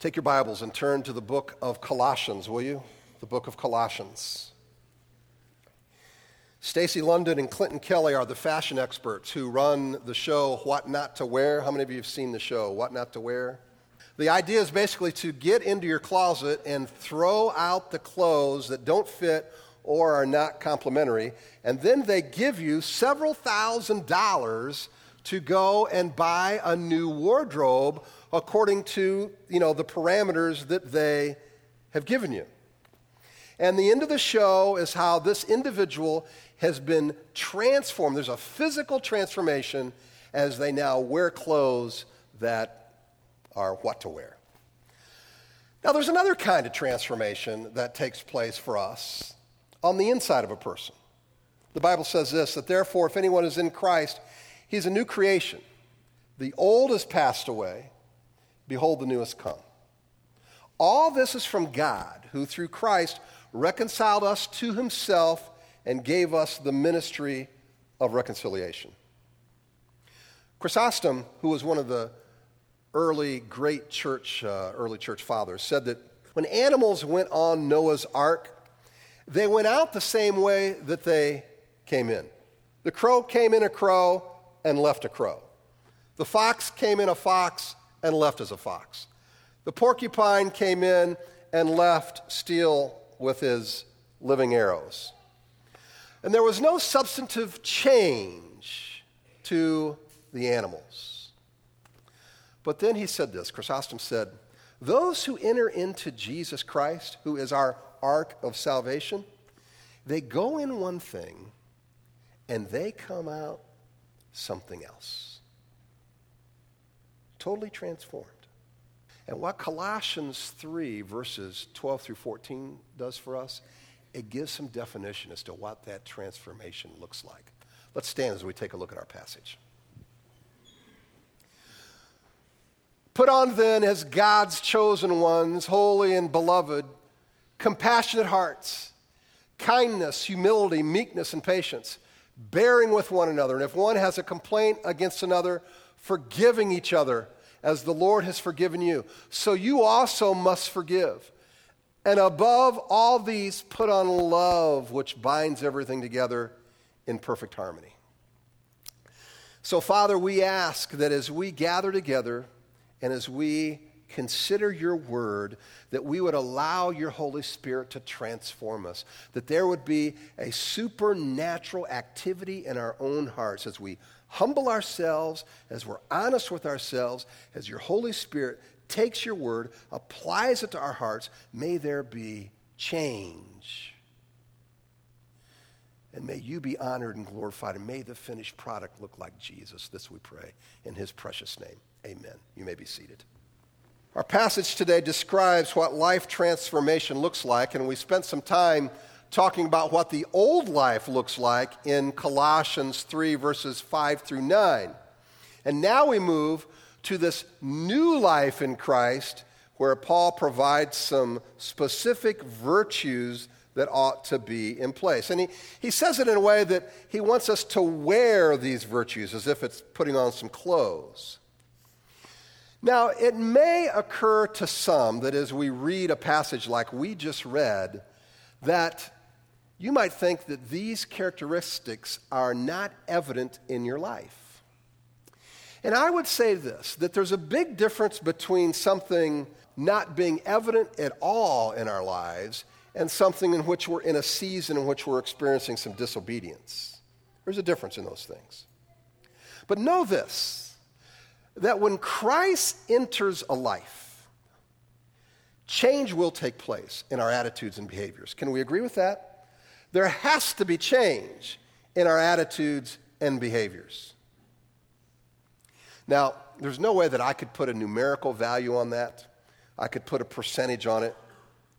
Take your Bibles and turn to the book of Colossians, will you? The book of Colossians. Stacy London and Clinton Kelly are the fashion experts who run the show What Not to Wear. How many of you have seen the show What Not to Wear? The idea is basically to get into your closet and throw out the clothes that don't fit or are not complimentary, and then they give you several thousand dollars to go and buy a new wardrobe according to, you know, the parameters that they have given you. And the end of the show is how this individual has been transformed. There's a physical transformation as they now wear clothes that are what to wear. Now, there's another kind of transformation that takes place for us on the inside of a person. The Bible says this that therefore, if anyone is in Christ, he's a new creation. The old has passed away. Behold, the new has come. All this is from God, who through Christ reconciled us to himself and gave us the ministry of reconciliation. Chrysostom, who was one of the early great church, uh, early church fathers, said that when animals went on Noah's ark, they went out the same way that they came in. The crow came in a crow and left a crow. The fox came in a fox and left as a fox. The porcupine came in and left steel with his living arrows. And there was no substantive change to the animals. But then he said this Chrysostom said, Those who enter into Jesus Christ, who is our ark of salvation, they go in one thing and they come out something else. Totally transformed. And what Colossians 3, verses 12 through 14 does for us, it gives some definition as to what that transformation looks like. Let's stand as we take a look at our passage. Put on then as God's chosen ones, holy and beloved, compassionate hearts, kindness, humility, meekness, and patience, bearing with one another. And if one has a complaint against another, forgiving each other as the Lord has forgiven you. So you also must forgive. And above all these, put on love, which binds everything together in perfect harmony. So, Father, we ask that as we gather together, and as we consider your word, that we would allow your Holy Spirit to transform us, that there would be a supernatural activity in our own hearts as we humble ourselves, as we're honest with ourselves, as your Holy Spirit takes your word, applies it to our hearts, may there be change. And may you be honored and glorified, and may the finished product look like Jesus. This we pray in his precious name. Amen. You may be seated. Our passage today describes what life transformation looks like, and we spent some time talking about what the old life looks like in Colossians 3, verses 5 through 9. And now we move to this new life in Christ, where Paul provides some specific virtues that ought to be in place. And he, he says it in a way that he wants us to wear these virtues as if it's putting on some clothes. Now, it may occur to some that as we read a passage like we just read, that you might think that these characteristics are not evident in your life. And I would say this that there's a big difference between something not being evident at all in our lives and something in which we're in a season in which we're experiencing some disobedience. There's a difference in those things. But know this that when Christ enters a life, change will take place in our attitudes and behaviors. Can we agree with that? There has to be change in our attitudes and behaviors. Now, there's no way that I could put a numerical value on that. I could put a percentage on it.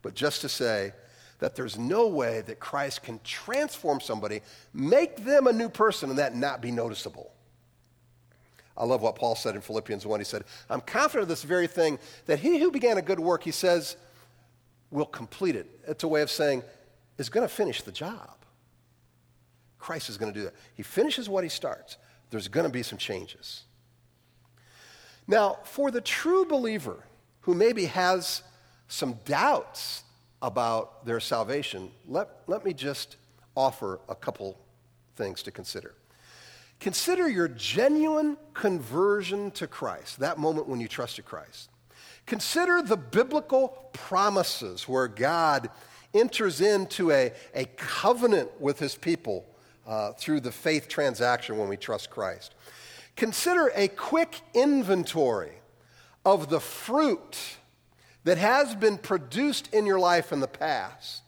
But just to say that there's no way that Christ can transform somebody, make them a new person, and that not be noticeable. I love what Paul said in Philippians 1. He said, I'm confident of this very thing, that he who began a good work, he says, will complete it. It's a way of saying, is going to finish the job. Christ is going to do that. He finishes what he starts. There's going to be some changes. Now, for the true believer, who maybe has some doubts about their salvation, let, let me just offer a couple things to consider. Consider your genuine conversion to Christ, that moment when you trusted Christ. Consider the biblical promises where God enters into a, a covenant with his people uh, through the faith transaction when we trust Christ. Consider a quick inventory of the fruit that has been produced in your life in the past.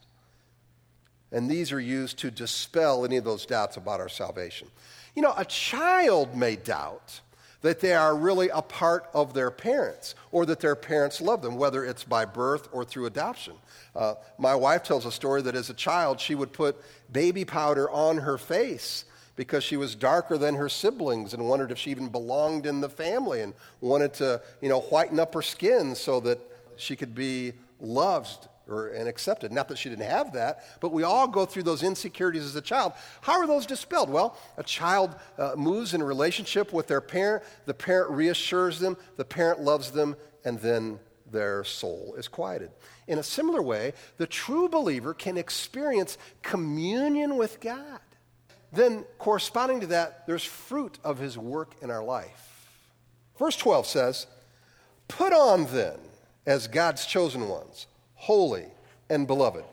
And these are used to dispel any of those doubts about our salvation. You know, a child may doubt that they are really a part of their parents or that their parents love them, whether it's by birth or through adoption. Uh, my wife tells a story that as a child, she would put baby powder on her face because she was darker than her siblings and wondered if she even belonged in the family and wanted to, you know, whiten up her skin so that she could be loved or, and accepted. Not that she didn't have that, but we all go through those insecurities as a child. How are those dispelled? Well, a child uh, moves in a relationship with their parent, the parent reassures them, the parent loves them, and then their soul is quieted. In a similar way, the true believer can experience communion with God. Then, corresponding to that, there's fruit of his work in our life. Verse 12 says, Put on then, as God's chosen ones, holy and beloved.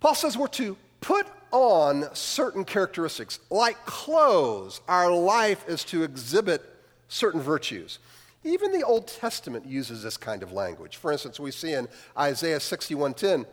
Paul says we're to put on certain characteristics. Like clothes, our life is to exhibit certain virtues. Even the Old Testament uses this kind of language. For instance, we see in Isaiah 61:10,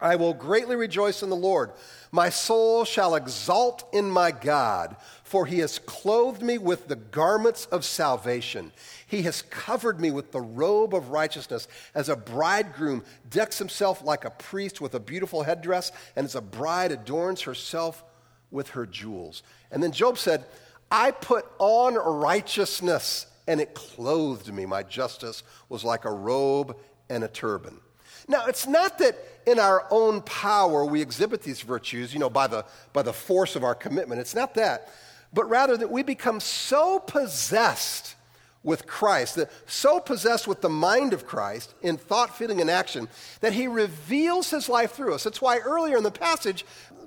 I will greatly rejoice in the Lord. My soul shall exalt in my God, for he has clothed me with the garments of salvation. He has covered me with the robe of righteousness, as a bridegroom decks himself like a priest with a beautiful headdress, and as a bride adorns herself with her jewels. And then Job said, I put on righteousness, and it clothed me. My justice was like a robe and a turban. Now, it's not that in our own power we exhibit these virtues, you know, by the, by the force of our commitment. It's not that. But rather that we become so possessed with Christ, that so possessed with the mind of Christ in thought, feeling, and action, that he reveals his life through us. That's why earlier in the passage,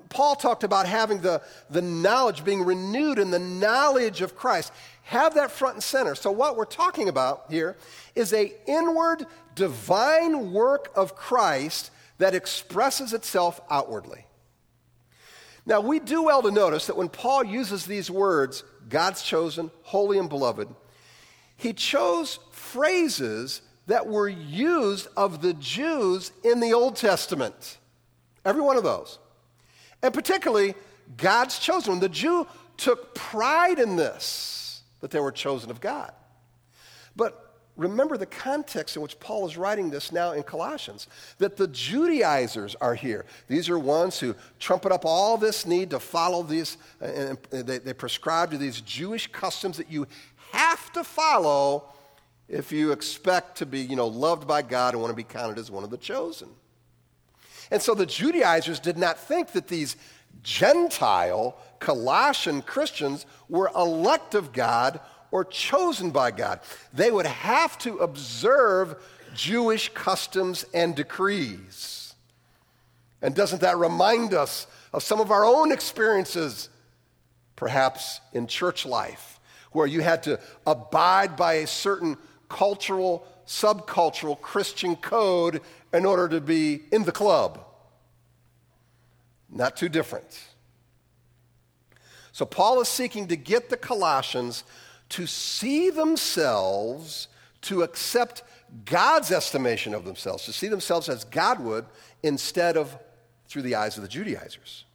Paul talked about having the, the knowledge, being renewed in the knowledge of Christ. Have that front and center. So what we're talking about here is a inward divine work of Christ that expresses itself outwardly. Now, we do well to notice that when Paul uses these words, God's chosen, holy, and beloved, he chose phrases that were used of the Jews in the Old Testament. Every one of those. And particularly, God's chosen. The Jew took pride in this, that they were chosen of God. But remember the context in which Paul is writing this now in Colossians that the Judaizers are here. These are ones who trumpet up all this need to follow these, and they, they prescribe to these Jewish customs that you have to follow if you expect to be you know, loved by God and want to be counted as one of the chosen. And so the Judaizers did not think that these Gentile Colossian Christians were elect of God or chosen by God. They would have to observe Jewish customs and decrees. And doesn't that remind us of some of our own experiences, perhaps in church life, where you had to abide by a certain cultural, subcultural Christian code in order to be in the club? Not too different. So, Paul is seeking to get the Colossians to see themselves, to accept God's estimation of themselves, to see themselves as God would instead of through the eyes of the Judaizers.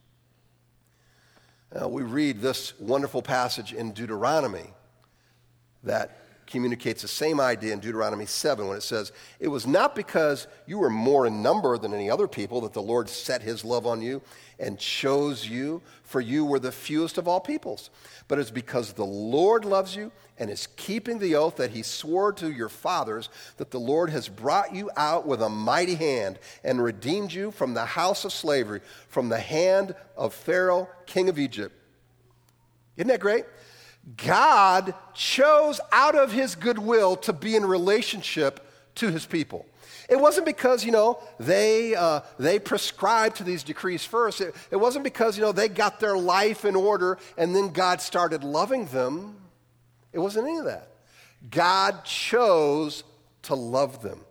we read this wonderful passage in Deuteronomy that communicates the same idea in Deuteronomy 7 when it says, It was not because you were more in number than any other people that the Lord set his love on you and chose you, for you were the fewest of all peoples. But it's because the Lord loves you and is keeping the oath that he swore to your fathers that the Lord has brought you out with a mighty hand and redeemed you from the house of slavery, from the hand of Pharaoh, king of Egypt. Isn't that great? God chose out of his goodwill to be in relationship to his people. It wasn't because, you know, they, uh, they prescribed to these decrees first. It, it wasn't because, you know, they got their life in order and then God started loving them. It wasn't any of that. God chose to love them.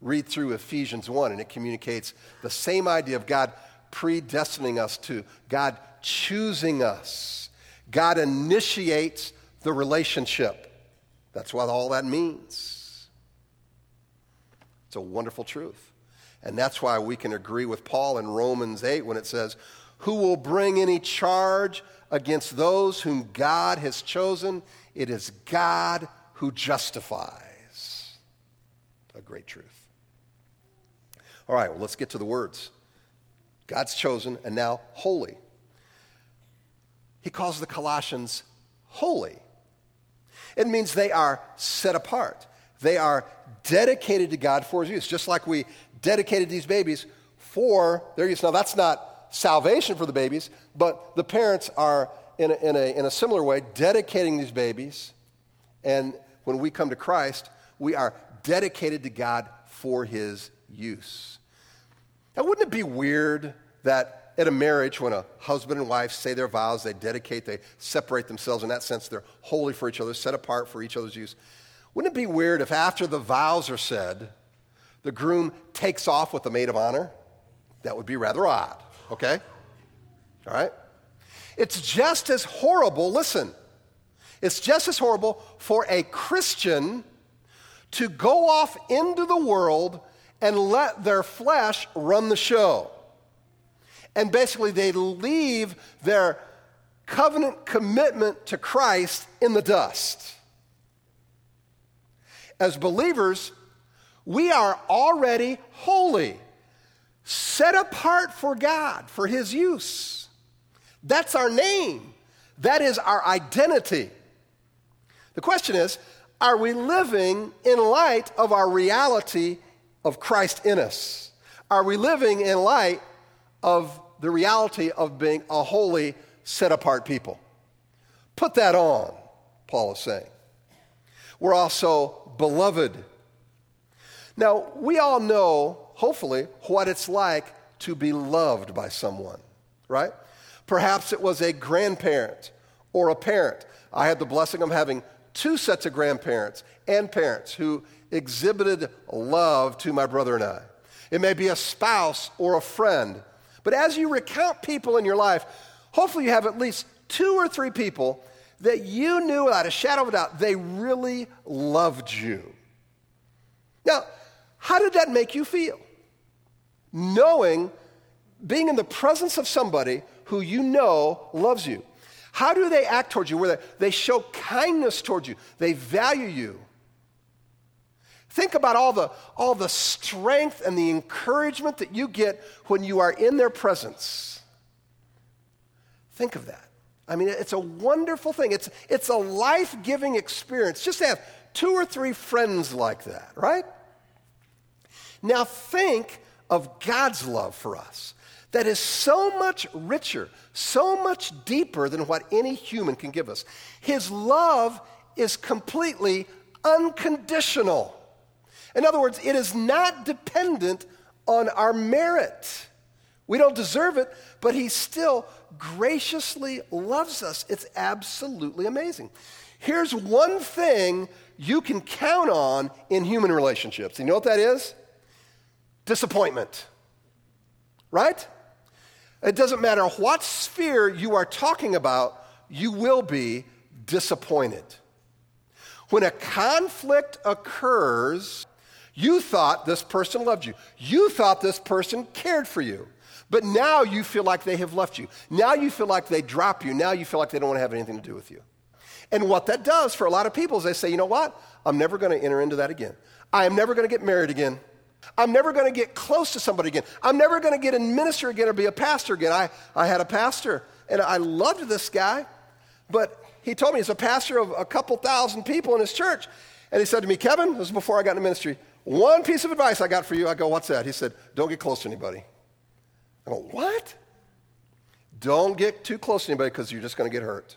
Read through Ephesians 1, and it communicates the same idea of God predestining us to God choosing us. God initiates the relationship. That's what all that means. It's a wonderful truth. And that's why we can agree with Paul in Romans 8 when it says, Who will bring any charge against those whom God has chosen? It is God who justifies. A great truth. All right, well, let's get to the words. God's chosen and now holy. He calls the Colossians holy. It means they are set apart. They are dedicated to God for his use, just like we dedicated these babies for their use. Now, that's not salvation for the babies, but the parents are, in a, in a, in a similar way, dedicating these babies. And when we come to Christ, we are dedicated to God for his use. Now, wouldn't it be weird that at a marriage, when a husband and wife say their vows, they dedicate, they separate themselves in that sense, they're holy for each other, set apart for each other's use. Wouldn't it be weird if after the vows are said, the groom takes off with the maid of honor? That would be rather odd, okay? All right? It's just as horrible, listen, it's just as horrible for a Christian to go off into the world and let their flesh run the show. And basically, they leave their covenant commitment to Christ in the dust. As believers, we are already holy, set apart for God, for His use. That's our name, that is our identity. The question is are we living in light of our reality of Christ in us? Are we living in light of the reality of being a holy, set apart people? Put that on, Paul is saying. We're also beloved. Now, we all know, hopefully, what it's like to be loved by someone, right? Perhaps it was a grandparent or a parent. I had the blessing of having two sets of grandparents and parents who exhibited love to my brother and I. It may be a spouse or a friend. But as you recount people in your life, hopefully you have at least two or three people that you knew without a shadow of a doubt they really loved you. Now, how did that make you feel? Knowing, being in the presence of somebody who you know loves you. How do they act towards you? Where they, they show kindness towards you, they value you. Think about all the, all the strength and the encouragement that you get when you are in their presence. Think of that. I mean, it's a wonderful thing. It's, it's a life giving experience just to have two or three friends like that, right? Now, think of God's love for us that is so much richer, so much deeper than what any human can give us. His love is completely unconditional. In other words, it is not dependent on our merit. We don't deserve it, but He still graciously loves us. It's absolutely amazing. Here's one thing you can count on in human relationships. You know what that is? Disappointment. Right? It doesn't matter what sphere you are talking about, you will be disappointed. When a conflict occurs, you thought this person loved you. You thought this person cared for you. But now you feel like they have left you. Now you feel like they drop you. Now you feel like they don't want to have anything to do with you. And what that does for a lot of people is they say, you know what? I'm never going to enter into that again. I am never going to get married again. I'm never going to get close to somebody again. I'm never going to get in ministry again or be a pastor again. I, I had a pastor and I loved this guy, but he told me he's a pastor of a couple thousand people in his church. And he said to me, Kevin, this was before I got into ministry, one piece of advice I got for you. I go, What's that? He said, Don't get close to anybody. I go, What? Don't get too close to anybody because you're just going to get hurt.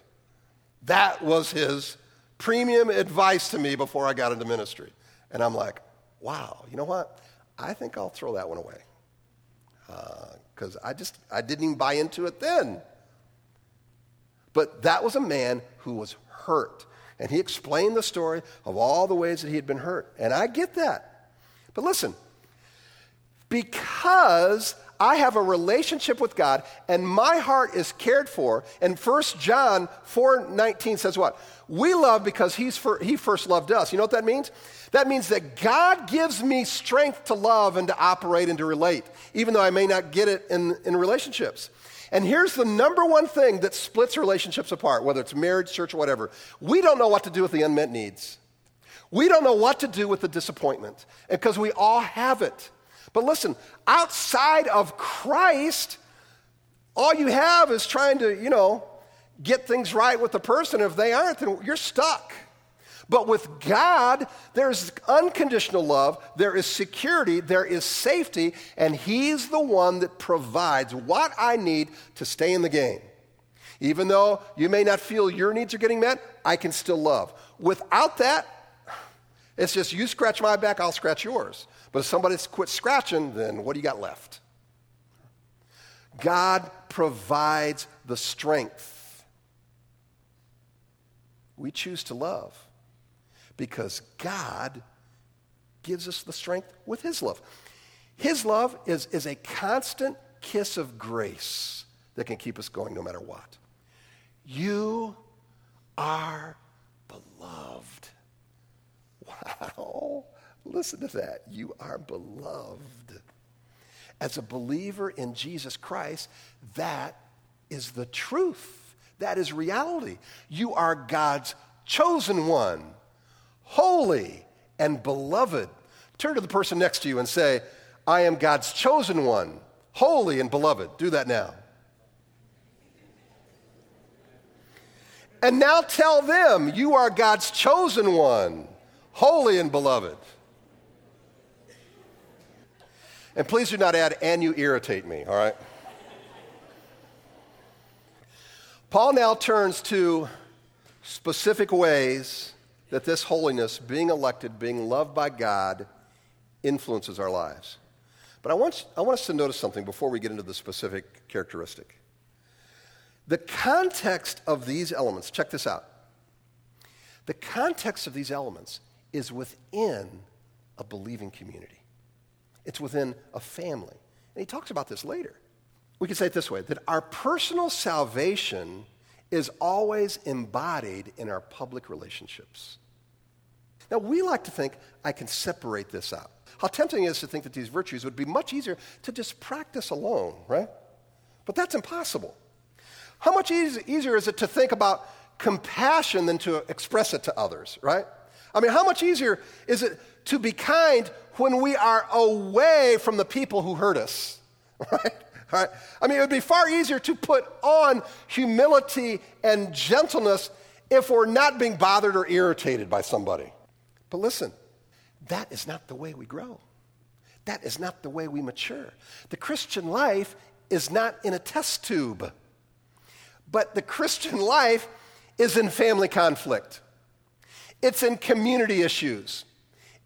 That was his premium advice to me before I got into ministry. And I'm like, wow, you know what? I think I'll throw that one away. Because uh, I just, I didn't even buy into it then. But that was a man who was hurt. And he explained the story of all the ways that he had been hurt. And I get that. But listen, because I have a relationship with God and my heart is cared for, and 1 John 4:19 says what? We love because he's for, he first loved us. You know what that means? That means that God gives me strength to love and to operate and to relate, even though I may not get it in, in relationships. And here's the number one thing that splits relationships apart, whether it's marriage, church, or whatever. We don't know what to do with the unmet needs. We don't know what to do with the disappointment, because we all have it. But listen, outside of Christ, all you have is trying to, you know, get things right with the person. If they aren't, then you're stuck. But with God, there's unconditional love, there is security, there is safety, and He's the one that provides what I need to stay in the game. Even though you may not feel your needs are getting met, I can still love. Without that, it's just you scratch my back, I'll scratch yours. But if somebody quits scratching, then what do you got left? God provides the strength. We choose to love because God gives us the strength with His love. His love is, is a constant kiss of grace that can keep us going no matter what. You are beloved. Wow. Listen to that. You are beloved. As a believer in Jesus Christ, that is the truth. That is reality. You are God's chosen one holy and beloved. Turn to the person next to you and say, I am God's chosen one, holy and beloved. Do that now. And now tell them, you are God's chosen one, holy and beloved. And please do not add, and you irritate me, all right? Paul now turns to specific ways that this holiness, being elected, being loved by God, influences our lives. But I want, I want us to notice something before we get into the specific characteristic. The context of these elements, check this out. The context of these elements is within a believing community, it's within a family. And he talks about this later. We can say it this way that our personal salvation is always embodied in our public relationships. Now, we like to think I can separate this out. How tempting it is to think that these virtues would be much easier to just practice alone, right? But that's impossible. How much easier is it to think about compassion than to express it to others, right? I mean, how much easier is it to be kind when we are away from the people who hurt us, right? right? I mean, it would be far easier to put on humility and gentleness if we're not being bothered or irritated by somebody. But listen, that is not the way we grow. That is not the way we mature. The Christian life is not in a test tube, but the Christian life is in family conflict, it's in community issues,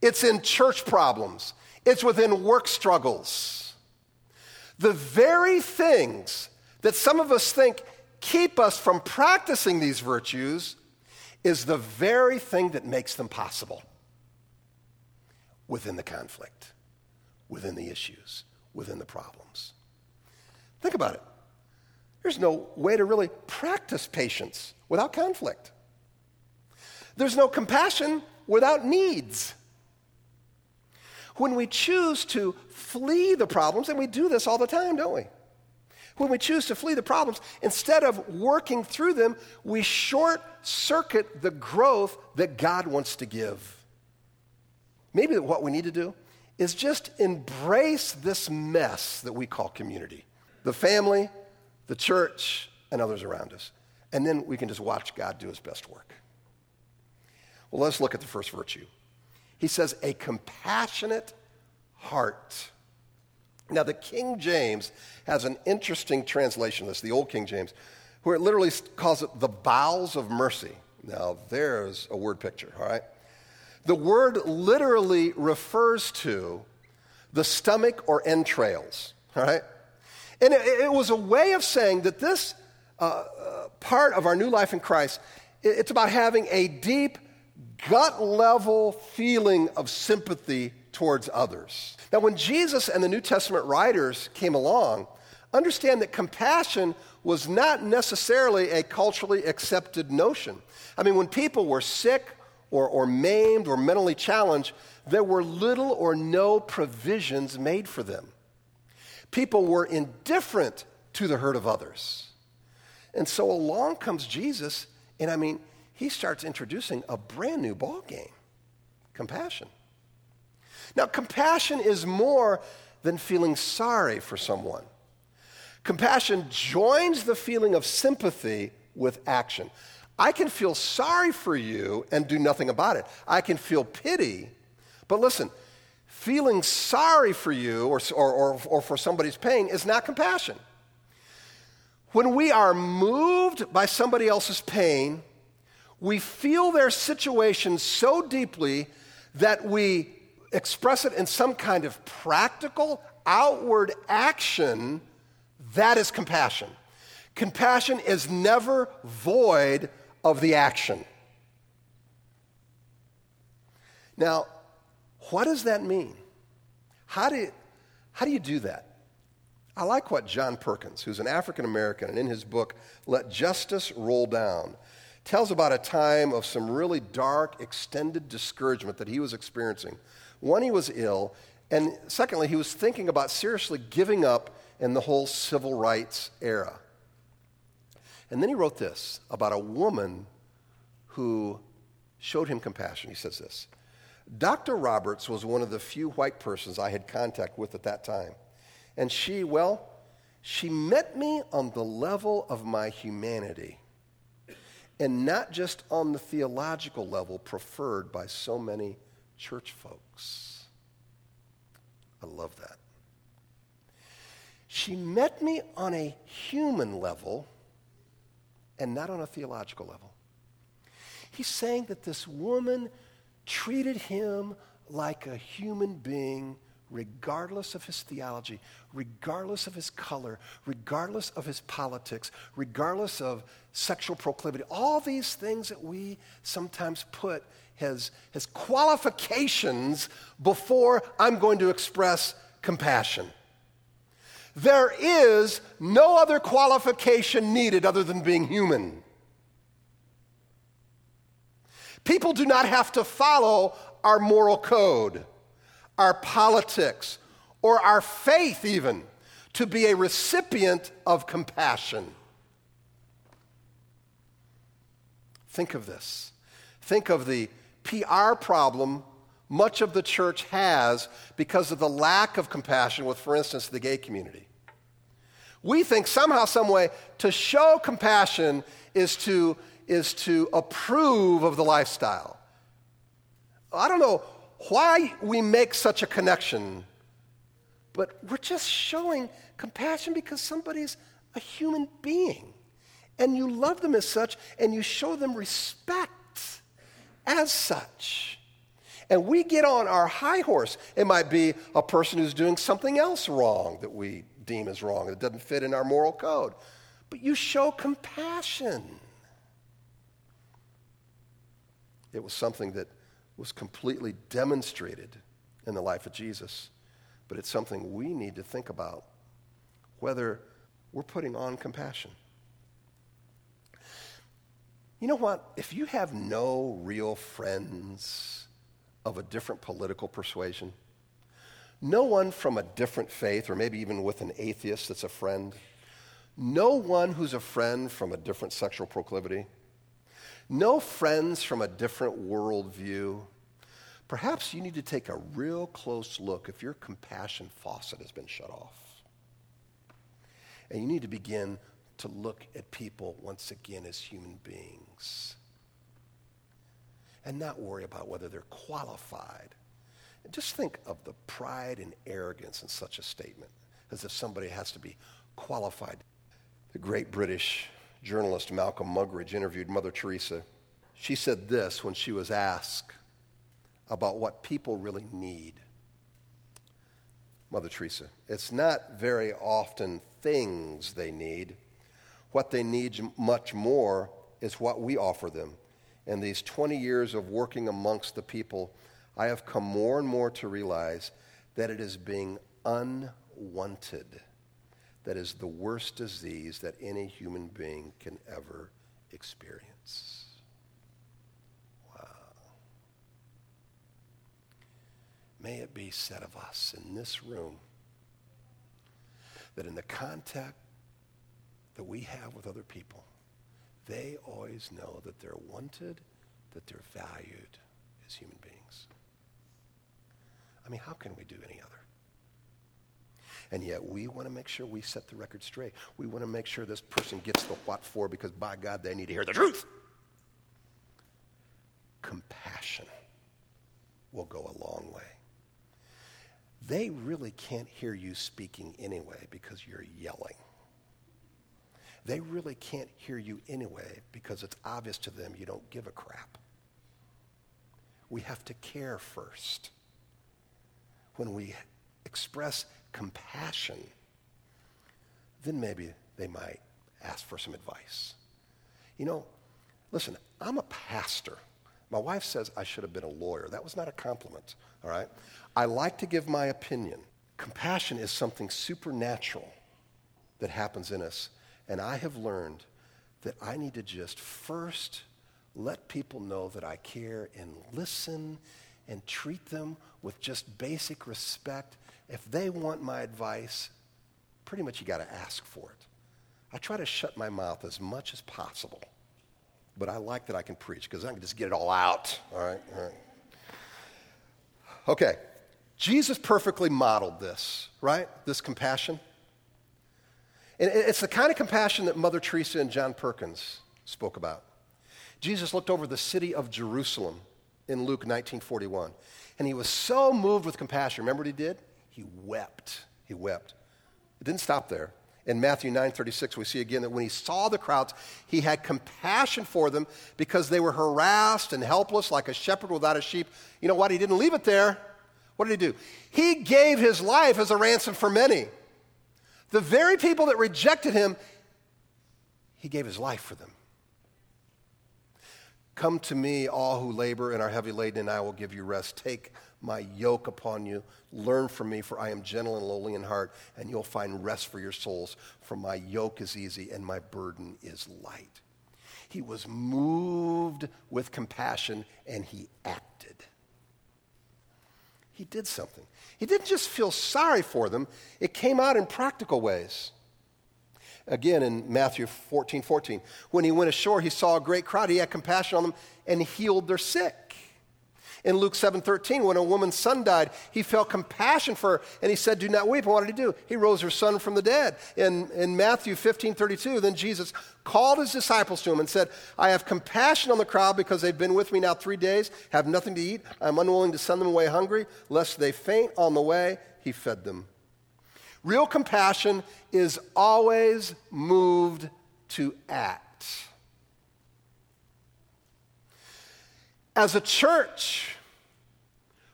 it's in church problems, it's within work struggles. The very things that some of us think keep us from practicing these virtues is the very thing that makes them possible within the conflict, within the issues, within the problems. Think about it. There's no way to really practice patience without conflict. There's no compassion without needs. When we choose to flee the problems, and we do this all the time, don't we? When we choose to flee the problems, instead of working through them, we short circuit the growth that God wants to give. Maybe what we need to do is just embrace this mess that we call community the family, the church, and others around us. And then we can just watch God do his best work. Well, let's look at the first virtue. He says, a compassionate heart. Now, the King James has an interesting translation of this, the Old King James, where it literally calls it the bowels of mercy. Now, there's a word picture, all right? The word literally refers to the stomach or entrails, all right? And it, it was a way of saying that this uh, uh, part of our new life in Christ, it, it's about having a deep, gut level feeling of sympathy towards others. Now, when Jesus and the New Testament writers came along, understand that compassion was not necessarily a culturally accepted notion. I mean, when people were sick or, or maimed or mentally challenged, there were little or no provisions made for them. People were indifferent to the hurt of others. And so along comes Jesus, and I mean, he starts introducing a brand new ball game compassion. Now, compassion is more than feeling sorry for someone. Compassion joins the feeling of sympathy with action. I can feel sorry for you and do nothing about it. I can feel pity. But listen, feeling sorry for you or, or, or, or, for somebody's pain is not compassion. When we are moved by somebody else's pain, we feel their situation so deeply that we express it in some kind of practical, outward action. That is compassion. Compassion is never void of the action. Now, what does that mean? How do, you, how do you do that? I like what John Perkins, who's an African American, and in his book, Let Justice Roll Down, tells about a time of some really dark, extended discouragement that he was experiencing. One, he was ill, and secondly, he was thinking about seriously giving up in the whole civil rights era. And then he wrote this about a woman who showed him compassion. He says this Dr. Roberts was one of the few white persons I had contact with at that time. And she, well, she met me on the level of my humanity and not just on the theological level preferred by so many church folks. I love that. She met me on a human level and not on a theological level. He's saying that this woman treated him like a human being, regardless of his theology, regardless of his color, regardless of his politics, regardless of sexual proclivity. All these things that we sometimes put as, as qualifications before I'm going to express compassion. There is no other qualification needed other than being human. People do not have to follow our moral code, our politics, or our faith, even, to be a recipient of compassion. Think of this. Think of the PR problem much of the church has because of the lack of compassion with, for instance, the gay community. We think somehow, some way, to show compassion is to, is to approve of the lifestyle. I don't know why we make such a connection, but we're just showing compassion because somebody's a human being. And you love them as such, and you show them respect as such. And we get on our high horse. It might be a person who's doing something else wrong that we deem as wrong. It doesn't fit in our moral code. But you show compassion. It was something that was completely demonstrated in the life of Jesus. But it's something we need to think about whether we're putting on compassion. You know what? If you have no real friends of a different political persuasion, no one from a different faith, or maybe even with an atheist that's a friend. No one who's a friend from a different sexual proclivity. No friends from a different worldview. Perhaps you need to take a real close look if your compassion faucet has been shut off. And you need to begin to look at people once again as human beings and not worry about whether they're qualified just think of the pride and arrogance in such a statement, as if somebody has to be qualified. The great British journalist Malcolm Muggeridge interviewed Mother Teresa. She said this when she was asked about what people really need. Mother Teresa, it's not very often things they need. What they need much more is what we offer them. In these 20 years of working amongst the people, I have come more and more to realize that it is being unwanted that is the worst disease that any human being can ever experience. Wow. May it be said of us in this room that in the contact that we have with other people, they always know that they're wanted, that they're valued as human beings. I mean, how can we do any other? And yet we want to make sure we set the record straight. We want to make sure this person gets the what for because by God they need to hear the truth. Compassion will go a long way. They really can't hear you speaking anyway because you're yelling. They really can't hear you anyway because it's obvious to them you don't give a crap. We have to care first. When we express compassion, then maybe they might ask for some advice. You know, listen, I'm a pastor. My wife says I should have been a lawyer. That was not a compliment, all right? I like to give my opinion. Compassion is something supernatural that happens in us. And I have learned that I need to just first let people know that I care and listen and treat them with just basic respect if they want my advice, pretty much you got to ask for it. I try to shut my mouth as much as possible, but I like that I can preach because I can just get it all out. All right, all right. Okay, Jesus perfectly modeled this, right? This compassion. And it's the kind of compassion that Mother Teresa and John Perkins spoke about. Jesus looked over the city of Jerusalem in Luke 1941, and he was so moved with compassion. Remember what he did? He wept. He wept. It didn't stop there. In Matthew 9:36 we see again that when he saw the crowds he had compassion for them because they were harassed and helpless like a shepherd without a sheep. You know what? He didn't leave it there. What did he do? He gave his life as a ransom for many. The very people that rejected him, he gave his life for them. Come to me, all who labor and are heavy laden, and I will give you rest. Take my yoke upon you. Learn from me, for I am gentle and lowly in heart, and you'll find rest for your souls. For my yoke is easy and my burden is light. He was moved with compassion and he acted. He did something. He didn't just feel sorry for them, it came out in practical ways. Again, in Matthew 14 14, when he went ashore, he saw a great crowd. He had compassion on them and healed their sick. In Luke 7:13, when a woman's son died, he felt compassion for her and he said, Do not weep. And what did he do? He rose her son from the dead. In, in Matthew 15:32, then Jesus called his disciples to him and said, I have compassion on the crowd because they've been with me now three days, have nothing to eat. I'm unwilling to send them away hungry, lest they faint on the way. He fed them. Real compassion is always moved to act. As a church,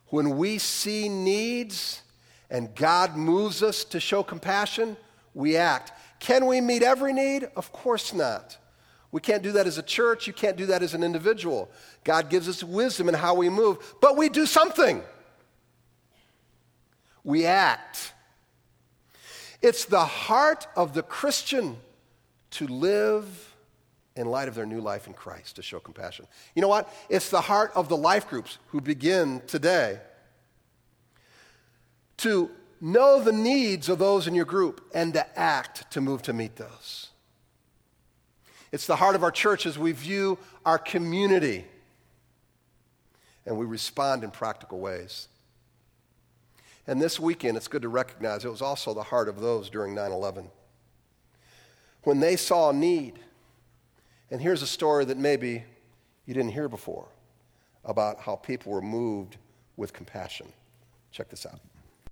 when we see needs and God moves us to show compassion, we act. Can we meet every need? Of course not. We can't do that as a church. You can't do that as an individual. God gives us wisdom in how we move, but we do something. We act. It's the heart of the Christian to live in light of their new life in Christ to show compassion. You know what? It's the heart of the life groups who begin today to know the needs of those in your group and to act to move to meet those. It's the heart of our church as we view our community and we respond in practical ways. And this weekend, it's good to recognize it was also the heart of those during 9 11. When they saw need, and here's a story that maybe you didn't hear before about how people were moved with compassion. Check this out.